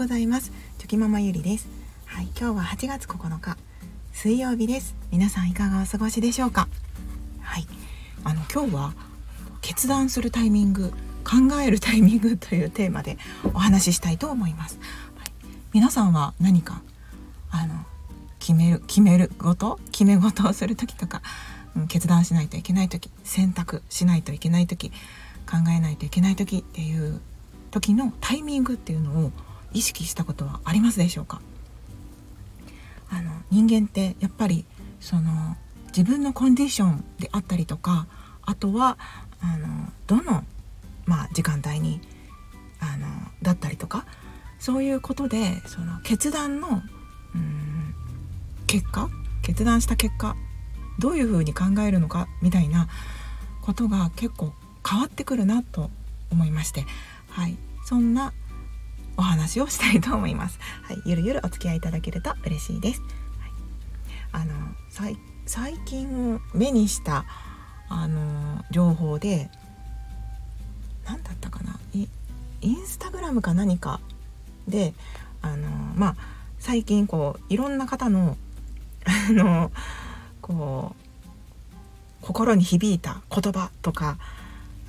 ございます。チョキママゆりです。はい今日は8月9日水曜日です。皆さんいかがお過ごしでしょうか？はいあの今日は決断するタイミング考えるタイミングというテーマでお話ししたいと思います、はい、皆さんは何かあの決める決めること？決め事をする時とか、うん、決断しないといけない時選択しないといけない時考えないといけない時っていう時のタイミングっていうのを意識したことはありますでしょうか？あの人間ってやっぱりその自分のコンディションであったりとかあとはあのどの、まあ、時間帯にあのだったりとかそういうことでその決断のうん結果決断した結果どういうふうに考えるのかみたいなことが結構変わってくるなと思いまして。はい。そんなお話をしたいと思います。はい、ゆるゆるお付き合いいただけると嬉しいです。はい、あの最近目にしたあの情報で何だったかなインスタグラムか何かであのまあ最近こういろんな方の あのこう心に響いた言葉とか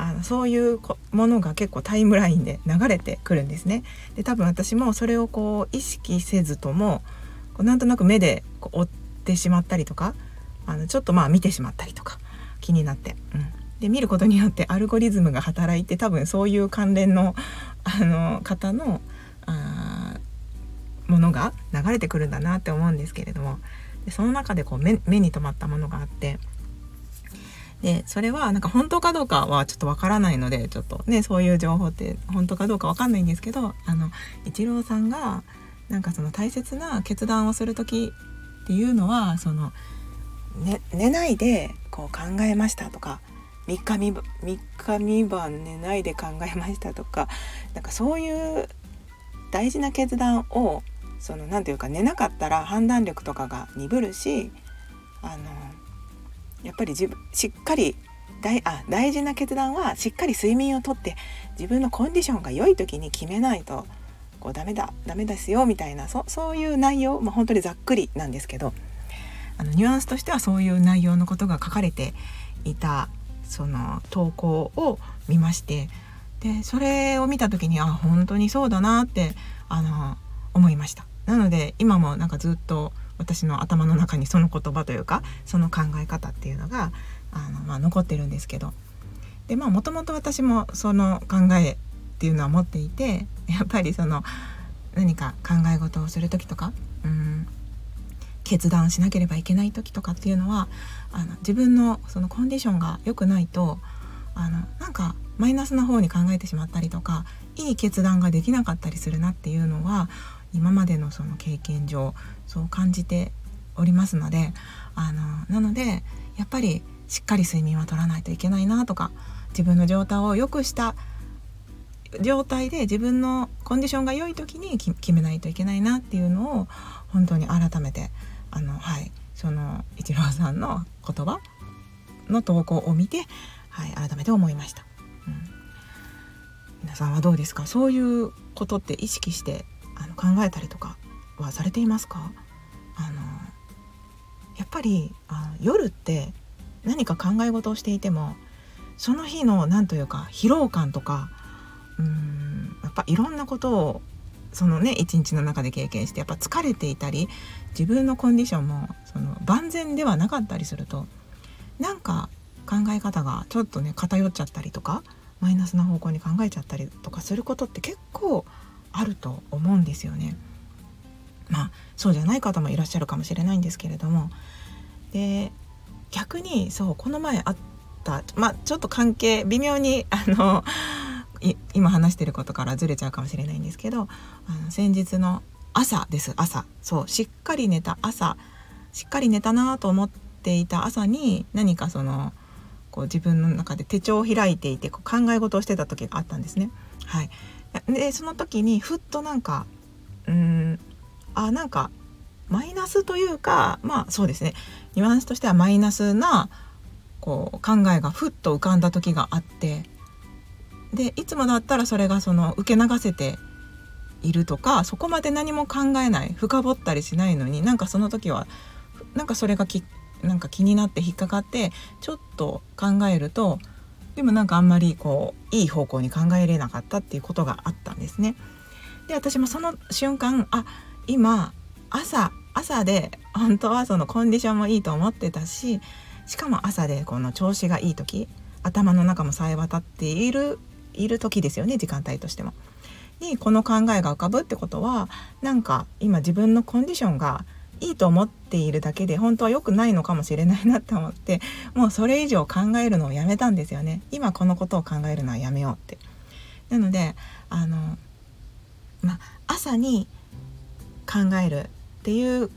あのそういうものが結構タイムラインで流れてくるんですね。で多分私もそれをこう意識せずともこうなんとなく目でこう追ってしまったりとかあのちょっとまあ見てしまったりとか気になって、うん、で見ることによってアルゴリズムが働いて多分そういう関連のあの方のあものが流れてくるんだなって思うんですけれども。でその中でこう目目に留まったものがあってでそれはなんか本当かどうかはちょっとわからないのでちょっとねそういう情報って本当かどうかわかんないんですけどあのイチローさんがなんかその大切な決断をする時っていうのはその、ね、寝ないでこう考えましたとか3日3日3晩寝ないで考えましたとかなんかそういう大事な決断をその何て言うか寝なかったら判断力とかが鈍るしあのやっぱり自分しっかり大あ大事な決断はしっかり睡眠をとって自分のコンディションが良い時に決めないとこうダメだダメですよみたいなそそういう内容、まあ、本当にざっくりなんですけどあのニュアンスとしてはそういう内容のことが書かれていたその投稿を見ましてでそれを見た時にあ本当にそうだなってあの思いました。なので今もなんかずっと私の頭の中にその言葉というかその考え方っていうのがあの、まあ、残ってるんですけど。でまあもともと私もその考えっていうのは持っていてやっぱりその何か考え事をする時とかうん決断しなければいけない時とかっていうのはあの自分のそのコンディションが良くないとあのなんかマイナスな方に考えてしまったりとかいい決断ができなかったりするなっていうのは今までのその経験上そう感じておりますのであのなのでやっぱりしっかり睡眠は取らないといけないなとか自分の状態を良くした状態で自分のコンディションが良い時に決めないといけないなっていうのを本当に改めてあのはいその一郎さんの言葉の投稿を見て、はい、改めて思いました、うん、皆さんはどうですか？そういうことって意識してあの考えたりとかはされていますか？あのやっぱりあの夜って何か考え事をしていてもその日の何というか疲労感とかうーんやっぱいろんなことをそのね一日の中で経験してやっぱ疲れていたり自分のコンディションもその万全ではなかったりするとなんか考え方がちょっとね偏っちゃったりとかマイナスな方向に考えちゃったりとかすることって結構あると思うんですよね。まあそうじゃない方もいらっしゃるかもしれないんですけれども。で逆にそうこの前あったまあちょっと関係微妙にあの今話してることからずれちゃうかもしれないんですけどあの先日の朝です。朝。そうしっかり寝た朝。しっかり寝たなと思っていた朝に何かそのこう自分の中で手帳を開いていてこう考え事をしてた時があったんですね。はい、でその時にふっとなんかうんあなんかマイナスというかまあそうですね。ニュアンスとしてはマイナスなこう考えがふっと浮かんだ時があってでいつもだったらそれがその受け流せているとかそこまで何も考えない深掘ったりしないのになんかその時はなんかそれがきなんか気になって引っかかってちょっと考えるとでもなんかあんまりこういい方向に考えれなかったっていうことがあったんですね。で私もその瞬間あ今朝朝で本当はそのコンディションもいいと思ってたししかも朝でこの調子がいい時頭の中もさえ渡っているいる時ですよね時間帯としても。にこの考えが浮かぶってことはなんか今自分のコンディションがいいと思っているだけで本当は良くないのかもしれないなって思ってもうそれ以上考えるのをやめたんですよね。今このことを考えるのはやめようって。なのであのま朝に考えるっていう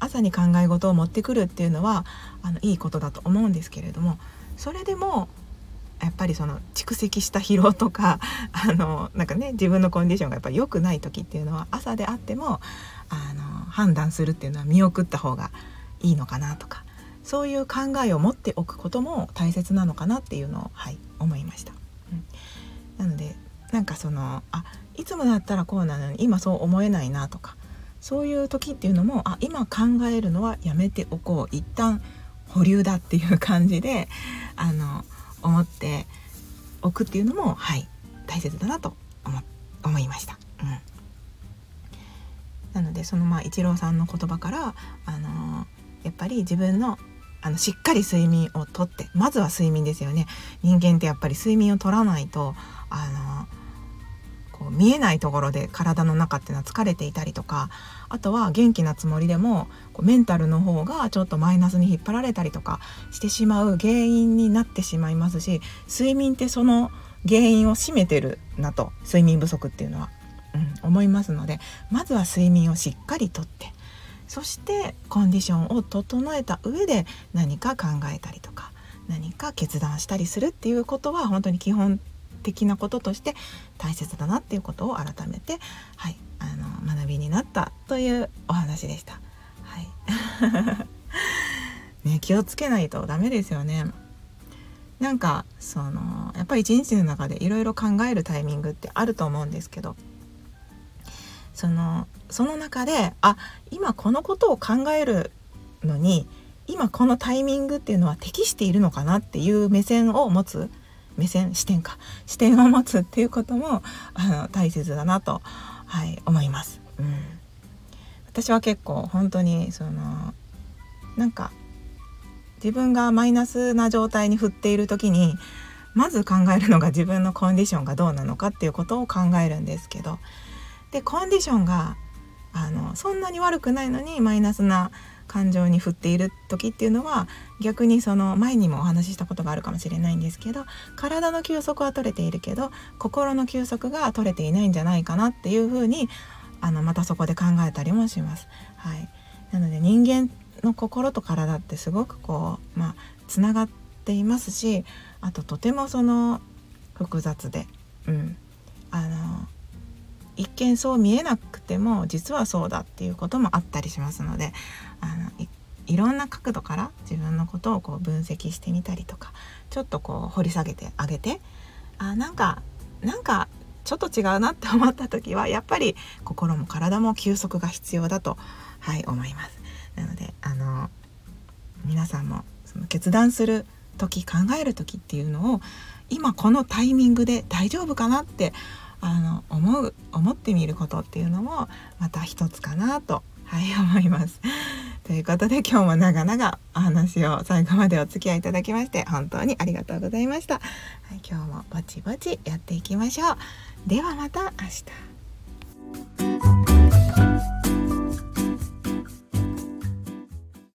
朝に考え事を持ってくるっていうのはあのいいことだと思うんですけれどもそれでもやっぱりその蓄積した疲労とかあのなんかね自分のコンディションがやっぱり良くない時っていうのは朝であってもあの判断するっていうのは見送った方がいいのかなとかそういう考えを持っておくことも大切なのかなっていうのを、はい、思いました。うん、なのでなんかそのあいつもだったらこうなのに今そう思えないなとかそういう時っていうのもあ今考えるのはやめておこう一旦保留だっていう感じであの思っておくっていうのもはい大切だなと思思いました。うんなのでそのまあイチローさんの言葉からあのやっぱり自分のあのしっかり睡眠をとってまずは睡眠ですよね人間ってやっぱり睡眠を取らないとあのこう見えないところで体の中っていうのは疲れていたりとかあとは元気なつもりでもこうメンタルの方がちょっとマイナスに引っ張られたりとかしてしまう原因になってしまいますし睡眠ってその原因を占めてるなと睡眠不足っていうのは。うん、思いますのでまずは睡眠をしっかりとってそしてコンディションを整えた上で何か考えたりとか何か決断したりするっていうことは本当に基本的なこととして大切だなっていうことを改めて、はい、あの学びになったというお話でした。はい ね、気をつけないとダメですよね。なんかそのやっぱり一日の中でいろいろ考えるタイミングってあると思うんですけどそのその中であ今このことを考えるのに今このタイミングっていうのは適しているのかなっていう目線を持つ目線視点か視点を持つっていうこともあの大切だなと、はい、思います。うん、私は結構本当にそのなんか自分がマイナスな状態に振っている時にまず考えるのが自分のコンディションがどうなのかっていうことを考えるんですけどでコンディションがあのそんなに悪くないのにマイナスな感情に振っている時っていうのは逆にその前にもお話ししたことがあるかもしれないんですけど体の休息は取れているけど心の休息が取れていないんじゃないかなっていうふうにあのまたそこで考えたりもします。はい、なので人間の心と体ってすごくこうまあつながっていますしあととてもその複雑で、うん、あの一見そう見えなくても実はそうだっていうこともあったりしますのであのいろんな角度から自分のことをこう分析してみたりとかちょっとこう掘り下げてあげてあなんかなんかちょっと違うなって思った時はやっぱり心も体も休息が必要だとはい思います。なのであの皆さんもその決断する時考える時っていうのを今このタイミングで大丈夫かなってあの思う思ってみることっていうのもまた一つかなとはい思います。ということで今日も長々お話を最後までお付き合いいただきまして本当にありがとうございました。はい、今日もぼちぼちやっていきましょう。ではまた明日。